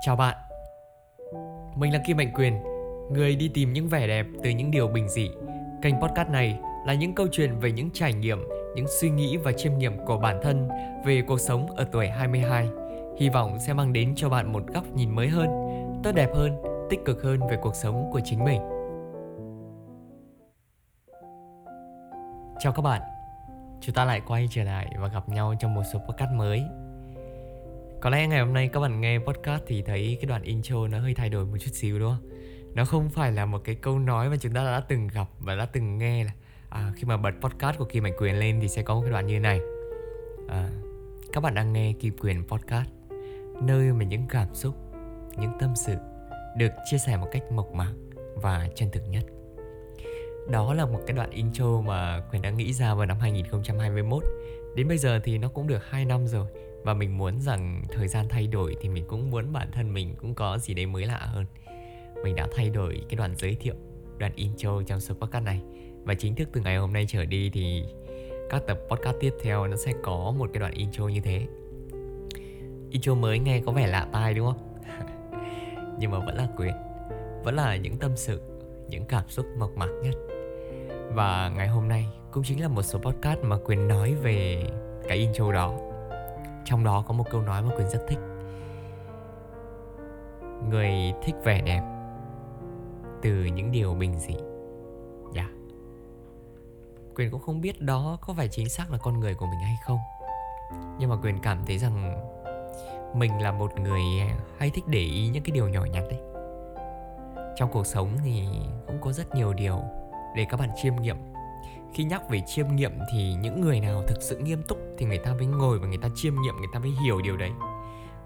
Chào bạn. Mình là Kim Mạnh Quyền Người đi tìm những vẻ đẹp từ những điều bình dị. Kênh podcast này là những câu chuyện về những trải nghiệm Những suy nghĩ và chiêm nghiệm của bản thân Về cuộc sống ở tuổi 22 Hy vọng sẽ mang đến cho bạn một góc nhìn mới hơn Tốt đẹp hơn, tích cực hơn về cuộc sống của chính mình. Chào các bạn. Chúng ta lại quay trở lại và gặp nhau trong một số podcast mới có lẽ ngày hôm nay các bạn nghe podcast thì thấy cái đoạn intro nó hơi thay đổi một chút xíu đúng không? Nó không phải là một cái câu nói mà chúng ta đã từng gặp và đã từng nghe là à, khi mà bật podcast của Kim Mạnh Quyền lên thì sẽ có một cái đoạn như này. À, các bạn đang nghe Kim Quyền podcast, nơi mà những cảm xúc, những tâm sự được chia sẻ một cách mộc mạc và chân thực nhất. Đó là một cái đoạn intro mà Quyền đã nghĩ ra vào năm 2021. Đến bây giờ thì nó cũng được 2 năm rồi và mình muốn rằng thời gian thay đổi thì mình cũng muốn bản thân mình cũng có gì đấy mới lạ hơn. Mình đã thay đổi cái đoạn giới thiệu, đoạn intro trong số podcast này. Và chính thức từ ngày hôm nay trở đi thì các tập podcast tiếp theo nó sẽ có một cái đoạn intro như thế. Intro mới nghe có vẻ lạ tai đúng không? Nhưng mà vẫn là quyền vẫn là những tâm sự, những cảm xúc mộc mạc nhất. Và ngày hôm nay cũng chính là một số podcast mà quyền nói về cái intro đó trong đó có một câu nói mà quyền rất thích. Người thích vẻ đẹp từ những điều bình dị. Dạ. Yeah. quyền cũng không biết đó có phải chính xác là con người của mình hay không. Nhưng mà quyền cảm thấy rằng mình là một người hay thích để ý những cái điều nhỏ nhặt đấy. Trong cuộc sống thì cũng có rất nhiều điều để các bạn chiêm nghiệm khi nhắc về chiêm nghiệm thì những người nào thực sự nghiêm túc thì người ta mới ngồi và người ta chiêm nghiệm, người ta mới hiểu điều đấy.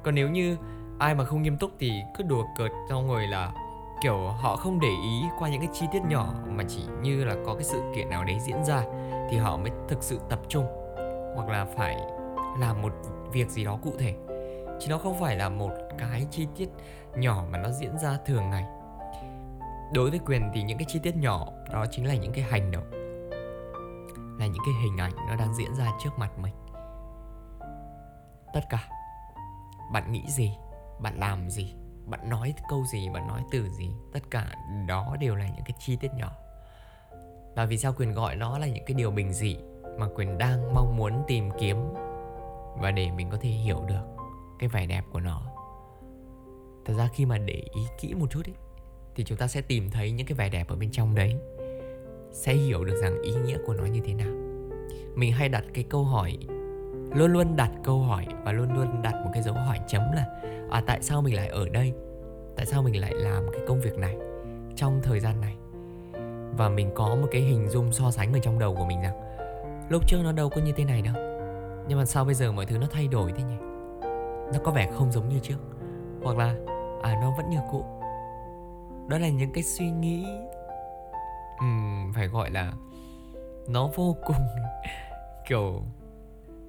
Còn nếu như ai mà không nghiêm túc thì cứ đùa cợt cho ngồi là, kiểu, họ không để ý qua những cái chi tiết nhỏ mà chỉ như là có cái sự kiện nào đấy diễn ra thì họ mới thực sự tập trung hoặc là phải làm một việc gì đó cụ thể. Chứ nó không phải là một cái chi tiết nhỏ mà nó diễn ra thường ngày. Đối với quyền thì những cái chi tiết nhỏ đó chính là những cái hành động là những cái hình ảnh nó đang diễn ra trước mặt mình. Tất cả, bạn nghĩ gì, bạn làm gì, bạn nói câu gì, bạn nói từ gì, tất cả đó đều là những cái chi tiết nhỏ. Và vì sao quyền gọi nó là những cái điều bình dị mà quyền đang mong muốn tìm kiếm và để mình có thể hiểu được cái vẻ đẹp của nó? Thật ra khi mà để ý kỹ một chút ấy, thì chúng ta sẽ tìm thấy những cái vẻ đẹp ở bên trong đấy sẽ hiểu được rằng ý nghĩa của nó như thế nào. Mình hay đặt cái câu hỏi, luôn luôn đặt câu hỏi và luôn luôn đặt một cái dấu hỏi chấm là à tại sao mình lại ở đây? Tại sao mình lại làm cái công việc này trong thời gian này? Và mình có một cái hình dung so sánh ở trong đầu của mình rằng, lúc trước nó đâu có như thế này đâu, nhưng mà sao bây giờ mọi thứ nó thay đổi thế nhỉ? Nó có vẻ không giống như trước, hoặc là à nó vẫn như cũ. Đó là những cái suy nghĩ um, phải gọi là nó vô cùng kiểu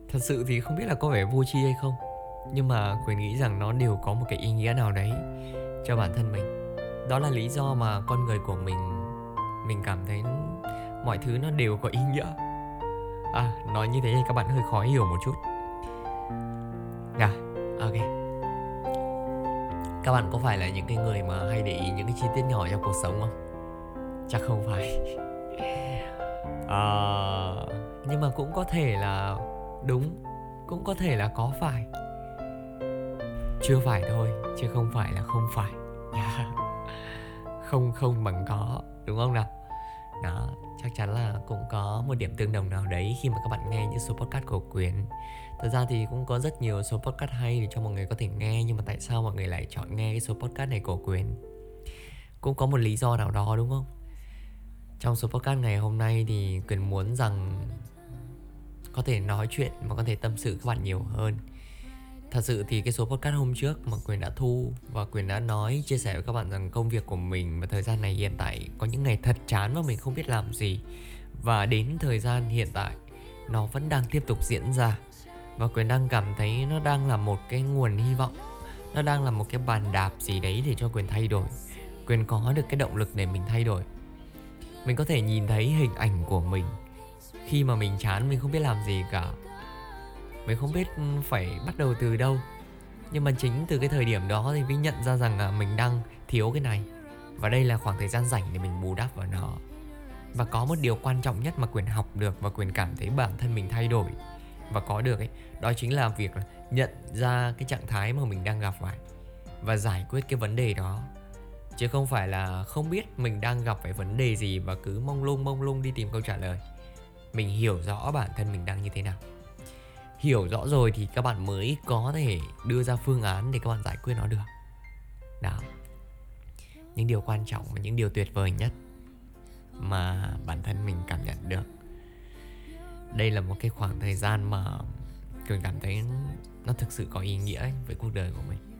thật sự thì không biết là có vẻ vô tri hay không nhưng mà quyền nghĩ rằng nó đều có một cái ý nghĩa nào đấy cho bản thân mình. Đó là lý do mà con người của mình mình cảm thấy mọi thứ nó đều có ý nghĩa. À nói như thế thì các bạn hơi khó hiểu một chút. À ok. Các bạn có phải là những cái người mà hay để ý những cái chi tiết nhỏ trong cuộc sống không? Chắc không phải. À, nhưng mà cũng có thể là đúng cũng có thể là có phải. Chưa phải thôi chứ không phải là không phải. Không không bằng có đúng không nào? Đó chắc chắn là cũng có một điểm tương đồng nào đấy khi mà các bạn nghe những số podcast của quyền. Thật ra thì cũng có rất nhiều số podcast hay để cho mọi người có thể nghe nhưng mà tại sao mọi người lại chọn nghe cái số podcast này của quyền? Cũng có một lý do nào đó đúng không? Trong số podcast ngày hôm nay thì quyền muốn rằng có thể nói chuyện và có thể tâm sự các bạn nhiều hơn. Thật sự thì cái số podcast hôm trước mà quyền đã thu và quyền đã nói, chia sẻ với các bạn rằng công việc của mình và thời gian này hiện tại có những ngày thật chán và mình không biết làm gì. Và đến thời gian hiện tại, nó vẫn đang tiếp tục diễn ra. Và quyền đang cảm thấy nó đang là một cái nguồn hy vọng, nó đang là một cái bàn đạp gì đấy để cho quyền thay đổi. Quyền có được cái động lực để mình thay đổi mình có thể nhìn thấy hình ảnh của mình. Khi mà mình chán, mình không biết làm gì cả. Mình không biết phải bắt đầu từ đâu. Nhưng mà chính từ cái thời điểm đó thì mình nhận ra rằng là mình đang thiếu cái này. Và đây là khoảng thời gian rảnh để mình bù đắp vào nó. Và có một điều quan trọng nhất mà quyền học được và quyền cảm thấy bản thân mình thay đổi và có được ấy, đó chính là việc nhận ra cái trạng thái mà mình đang gặp phải và giải quyết cái vấn đề đó chứ không phải là không biết mình đang gặp phải vấn đề gì và cứ mông lung mông lung đi tìm câu trả lời. Mình hiểu rõ bản thân mình đang như thế nào. Hiểu rõ rồi thì các bạn mới có thể đưa ra phương án để các bạn giải quyết nó được. Đó những điều quan trọng và những điều tuyệt vời nhất mà bản thân mình cảm nhận được. Đây là một cái khoảng thời gian mà cường cảm thấy nó thực sự có ý nghĩa với cuộc đời của mình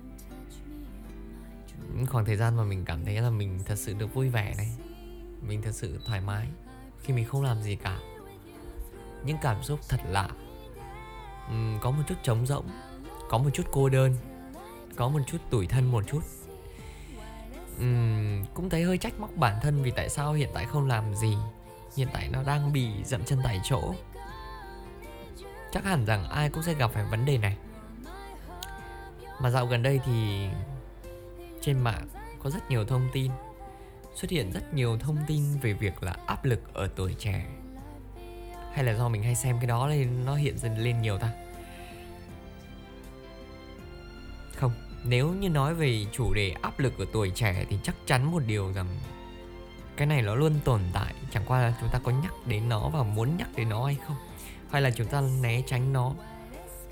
những khoảng thời gian mà mình cảm thấy là mình thật sự được vui vẻ này mình thật sự thoải mái khi mình không làm gì cả. Những cảm xúc thật lạ uhm, có một chút trống rỗng có một chút cô đơn có một chút tủi thân một chút. Uhm, cũng thấy hơi trách móc bản thân vì tại sao hiện tại không làm gì hiện tại nó đang bị dậm chân tại chỗ. Chắc hẳn rằng ai cũng sẽ gặp phải vấn đề này. Mà dạo gần đây thì trên mạng có rất nhiều thông tin, xuất hiện rất nhiều thông tin về việc là áp lực ở tuổi trẻ. Hay là do mình hay xem cái đó nên nó hiện dần lên nhiều ta? Không, nếu như nói về chủ đề áp lực ở tuổi trẻ thì chắc chắn một điều rằng cái này nó luôn tồn tại. Chẳng qua là chúng ta có nhắc đến nó và muốn nhắc đến nó hay không? Hay là chúng ta né tránh nó?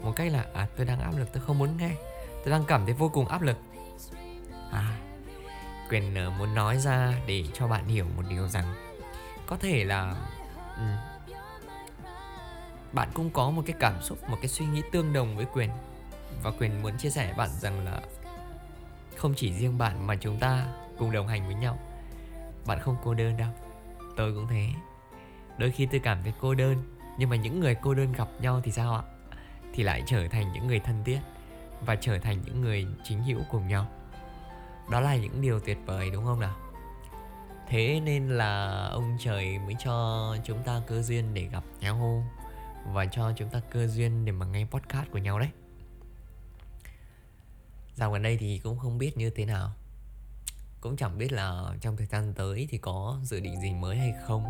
Một cách là à tôi đang áp lực, tôi không muốn nghe. Tôi đang cảm thấy vô cùng áp lực quyền ờ, muốn nói ra để cho bạn hiểu một điều rằng có thể là ừ, bạn cũng có một cái cảm xúc, một cái suy nghĩ tương đồng với quyền. Và quyền muốn chia sẻ bạn rằng là không chỉ riêng bạn mà chúng ta cùng đồng hành với nhau. Bạn không cô đơn đâu. Tôi cũng thế. Đôi khi tôi cảm thấy cô đơn, nhưng mà những người cô đơn gặp nhau thì sao ạ? Thì lại trở thành những người thân thiết và trở thành những người chính hữu cùng nhau đó là những điều tuyệt vời, đúng không nào? Thế nên là ông trời mới cho chúng ta cơ duyên để gặp nhau và cho chúng ta cơ duyên để mà nghe podcast của nhau đấy. Dạo gần đây thì cũng không biết như thế nào. Cũng chẳng biết là trong thời gian tới thì có dự định gì mới hay không.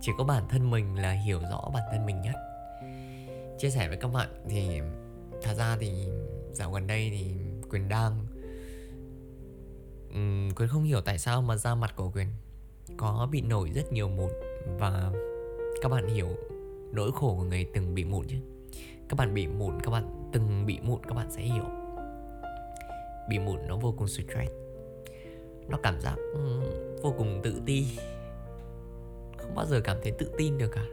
Chỉ có bản thân mình là hiểu rõ bản thân mình nhất. Chia sẻ với các bạn thì thật ra thì dạo gần đây thì quyền đang um, quyền không hiểu tại sao mà da mặt của quyền có bị nổi rất nhiều mụn. Và các bạn hiểu nỗi khổ của người từng bị mụn chứ. Các bạn bị mụn các bạn từng bị mụn các bạn sẽ hiểu. Bị mụn nó vô cùng stress. Nó cảm giác um, vô cùng tự ti. Không bao giờ cảm thấy tự tin được cả.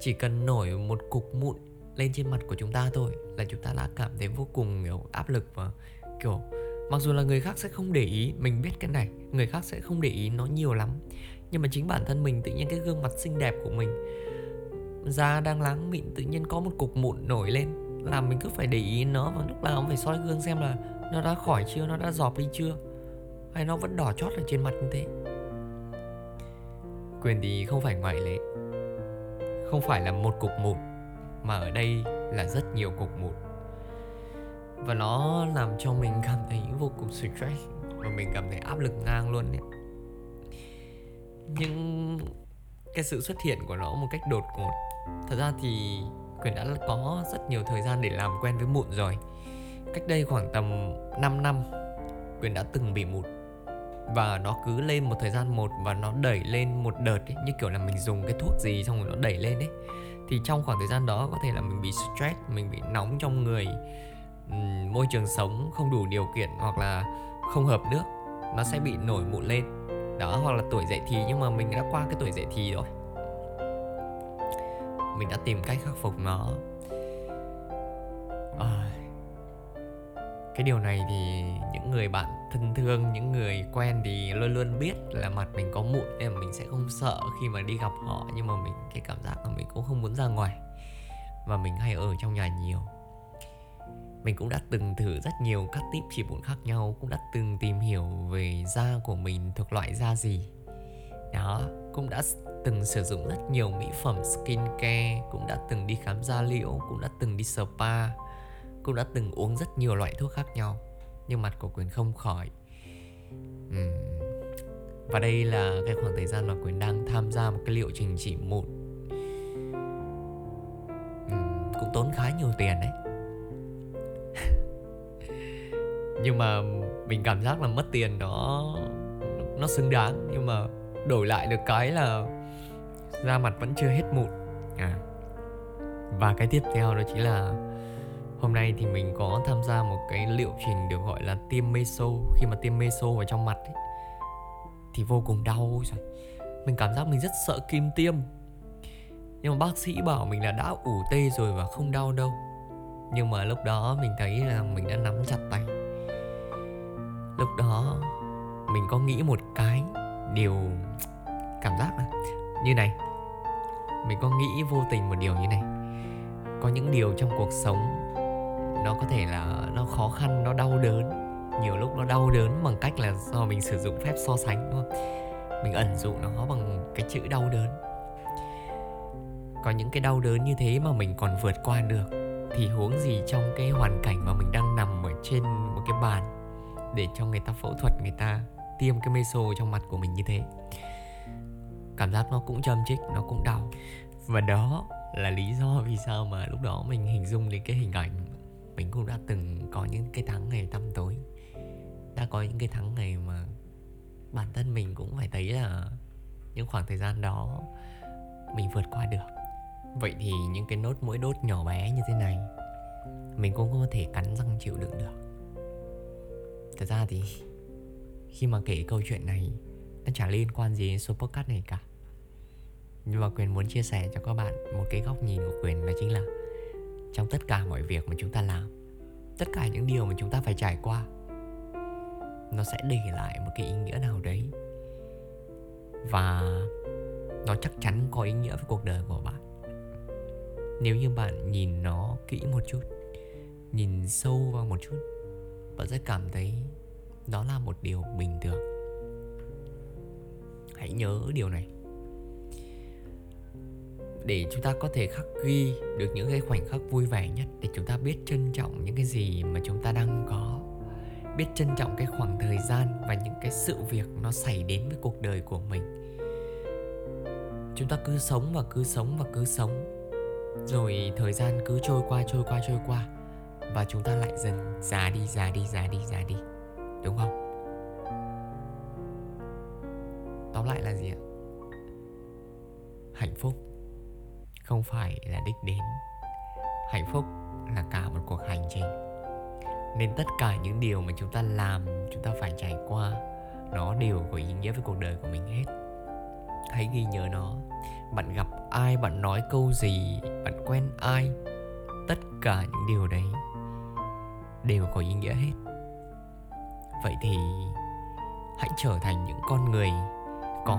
Chỉ cần nổi một cục mụn lên trên mặt của chúng ta thôi là chúng ta đã cảm thấy vô cùng kiểu áp lực và kiểu mặc dù là người khác sẽ không để ý, mình biết cái này, người khác sẽ không để ý nó nhiều lắm. Nhưng mà chính bản thân mình tự nhiên cái gương mặt xinh đẹp của mình, da đang láng mịn, tự nhiên có một cục mụn nổi lên làm mình cứ phải để ý nó và lúc nào cũng phải soi gương xem là nó đã khỏi chưa, nó đã dọp đi chưa, hay nó vẫn đỏ chót ở trên mặt như thế. Quyền thì không phải ngoại lệ. Không phải là một cục mụn, mà ở đây là rất nhiều cục mụn và nó làm cho mình cảm thấy vô cùng stress và mình cảm thấy áp lực ngang luôn ấy. nhưng cái sự xuất hiện của nó một cách đột ngột thật ra thì quyền đã có rất nhiều thời gian để làm quen với mụn rồi. Cách đây khoảng tầm 5 năm quyền đã từng bị mụn. Và nó cứ lên một thời gian một và nó đẩy lên một đợt ấy, như kiểu là mình dùng cái thuốc gì xong rồi nó đẩy lên ấy. Thì trong khoảng thời gian đó có thể là mình bị stress mình bị nóng trong người môi trường sống không đủ điều kiện hoặc là không hợp nước nó sẽ bị nổi mụn lên. Đó hoặc là tuổi dậy thì nhưng mà mình đã qua cái tuổi dậy thì rồi. Mình đã tìm cách khắc phục nó. À, cái điều này thì những người bạn thân thương những người quen thì luôn luôn biết là mặt mình có mụn nên mà mình sẽ không sợ khi mà đi gặp họ nhưng mà mình cái cảm giác là mình cũng không muốn ra ngoài. Và mình hay ở trong nhà nhiều mình cũng đã từng thử rất nhiều các tip trị mụn khác nhau cũng đã từng tìm hiểu về da của mình thuộc loại da gì. Đó cũng đã từng sử dụng rất nhiều mỹ phẩm skincare cũng đã từng đi khám da liễu cũng đã từng đi spa cũng đã từng uống rất nhiều loại thuốc khác nhau nhưng mặt của quyền không khỏi. Uhm. và đây là cái khoảng thời gian mà quyền đang tham gia một cái liệu trình chỉ mụn uhm, cũng tốn khá nhiều tiền đấy. Nhưng mà mình cảm giác là mất tiền nó nó xứng đáng. Nhưng mà đổi lại được cái là da mặt vẫn chưa hết mụn. À và cái tiếp theo đó chính là hôm nay thì mình có tham gia một cái liệu trình được gọi là tiêm meso. Khi mà tiêm meso vào trong mặt ấy, thì vô cùng đau rồi. Mình cảm giác mình rất sợ kim tiêm. Nhưng mà bác sĩ bảo mình là đã ủ tê rồi và không đau đâu. Nhưng mà lúc đó mình thấy là mình đã nắm chặt tay lúc đó, mình có nghĩ một cái điều cảm giác này. như này, mình có nghĩ vô tình một điều như này. Có những điều trong cuộc sống, nó có thể là nó khó khăn, nó đau đớn. Nhiều lúc nó đau đớn bằng cách là do mình sử dụng phép so sánh, đúng không? Mình ẩn dụ nó bằng cái chữ đau đớn. Có những cái đau đớn như thế mà mình còn vượt qua được, thì huống gì trong cái hoàn cảnh mà mình đang nằm ở trên một cái bàn để cho người ta phẫu thuật, người ta tiêm cái meso trong mặt của mình như thế. Cảm giác nó cũng châm chích, nó cũng đau. Và đó là lý do vì sao mà lúc đó mình hình dung đến cái hình ảnh mình cũng đã từng có những cái tháng ngày tăm tối. Đã có những cái tháng ngày mà bản thân mình cũng phải thấy là những khoảng thời gian đó mình vượt qua được. Vậy thì những cái nốt, mỗi đốt nhỏ bé như thế này, mình cũng có thể cắn răng chịu đựng được thật ra thì khi mà kể câu chuyện này, nó chả liên quan gì đến số podcast này cả. Nhưng mà quyền muốn chia sẻ cho các bạn một cái góc nhìn của quyền, đó chính là trong tất cả mọi việc mà chúng ta làm, tất cả những điều mà chúng ta phải trải qua, nó sẽ để lại một cái ý nghĩa nào đấy. Và nó chắc chắn có ý nghĩa với cuộc đời của bạn. Nếu như bạn nhìn nó kỹ một chút, nhìn sâu vào một chút và sẽ cảm thấy đó là một điều bình thường. Hãy nhớ điều này. Để chúng ta có thể khắc ghi được những cái khoảnh khắc vui vẻ nhất, để chúng ta biết trân trọng những cái gì mà chúng ta đang có, biết trân trọng cái khoảng thời gian và những cái sự việc nó xảy đến với cuộc đời của mình. Chúng ta cứ sống và cứ sống và cứ sống. Rồi thời gian cứ trôi qua trôi qua trôi qua và chúng ta lại dần già đi già đi già đi già đi. Đúng không? Tóm lại là gì ạ? Hạnh phúc không phải là đích đến. Hạnh phúc là cả một cuộc hành trình. Nên tất cả những điều mà chúng ta làm, chúng ta phải trải qua, nó đều có ý nghĩa với cuộc đời của mình hết. Hãy ghi nhớ nó. Bạn gặp ai, bạn nói câu gì, bạn quen ai, tất cả những điều đấy đều có ý nghĩa hết. Vậy thì hãy trở thành những con người có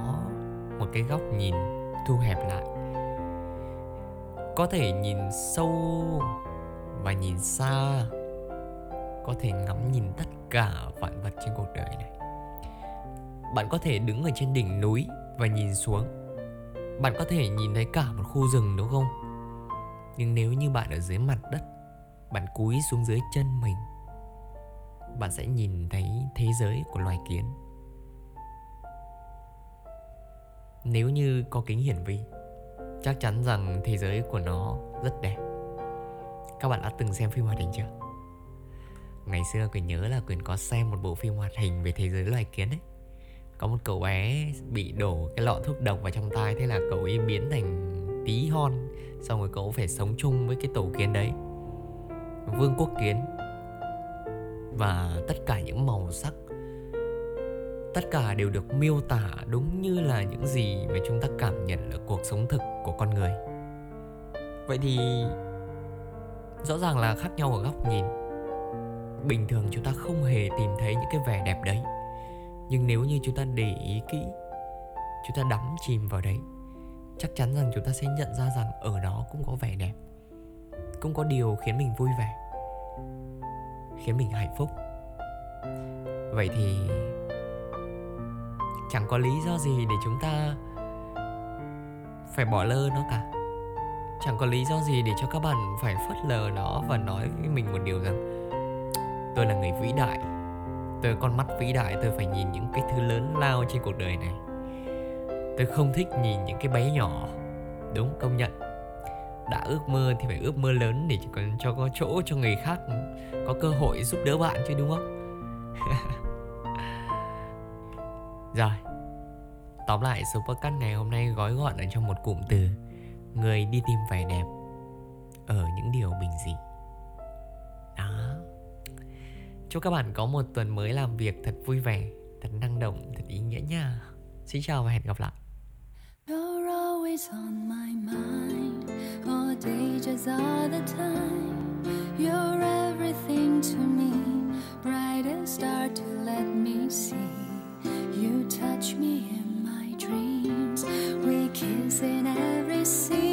một cái góc nhìn thu hẹp lại. Có thể nhìn sâu và nhìn xa. Có thể ngắm nhìn tất cả vạn vật trên cuộc đời này. Bạn có thể đứng ở trên đỉnh núi và nhìn xuống. Bạn có thể nhìn thấy cả một khu rừng, đúng không? Nhưng nếu như bạn ở dưới mặt đất bạn cúi xuống dưới chân mình. Bạn sẽ nhìn thấy thế giới của loài kiến. Nếu như có kính hiển vi, chắc chắn rằng thế giới của nó rất đẹp. Các bạn đã từng xem phim hoạt hình chưa? Ngày xưa quyền nhớ là quyền có xem một bộ phim hoạt hình về thế giới loài kiến ấy. Có một cậu bé bị đổ cái lọ thuốc độc vào trong tai, thế là cậu ấy biến thành tí hon, xong rồi cậu phải sống chung với cái tổ kiến đấy vương quốc kiến. Và tất cả những màu sắc, tất cả đều được miêu tả đúng như là những gì mà chúng ta cảm nhận ở cuộc sống thực của con người. Vậy thì rõ ràng là khác nhau ở góc nhìn. Bình thường chúng ta không hề tìm thấy những cái vẻ đẹp đấy. Nhưng nếu như chúng ta để ý kỹ, chúng ta đắm chìm vào đấy, chắc chắn rằng chúng ta sẽ nhận ra rằng ở đó cũng có vẻ đẹp cũng có điều khiến mình vui vẻ, khiến mình hạnh phúc. Vậy thì chẳng có lý do gì để chúng ta phải bỏ lơ nó cả. Chẳng có lý do gì để cho các bạn phải phớt lờ nó và nói với mình một điều rằng, tôi là người vĩ đại, tôi con mắt vĩ đại, tôi phải nhìn những cái thứ lớn lao trên cuộc đời này. Tôi không thích nhìn những cái bé nhỏ. Đúng, công nhận đã ước mơ thì phải ước mơ lớn để còn cho có chỗ cho người khác có cơ hội giúp đỡ bạn chứ, đúng không? Rồi, tóm lại số podcast ngày hôm nay gói gọn ở trong một cụm từ, người đi tìm vẻ đẹp ở những điều bình dị. Đó. Chúc các bạn có một tuần mới làm việc thật vui vẻ, thật năng động, thật ý nghĩa nha. Xin chào và hẹn gặp lại. always on my mind. Oh, all day, just all the time. You're everything to me, brightest star to let me see. You touch me in my dreams. We kiss in every scene.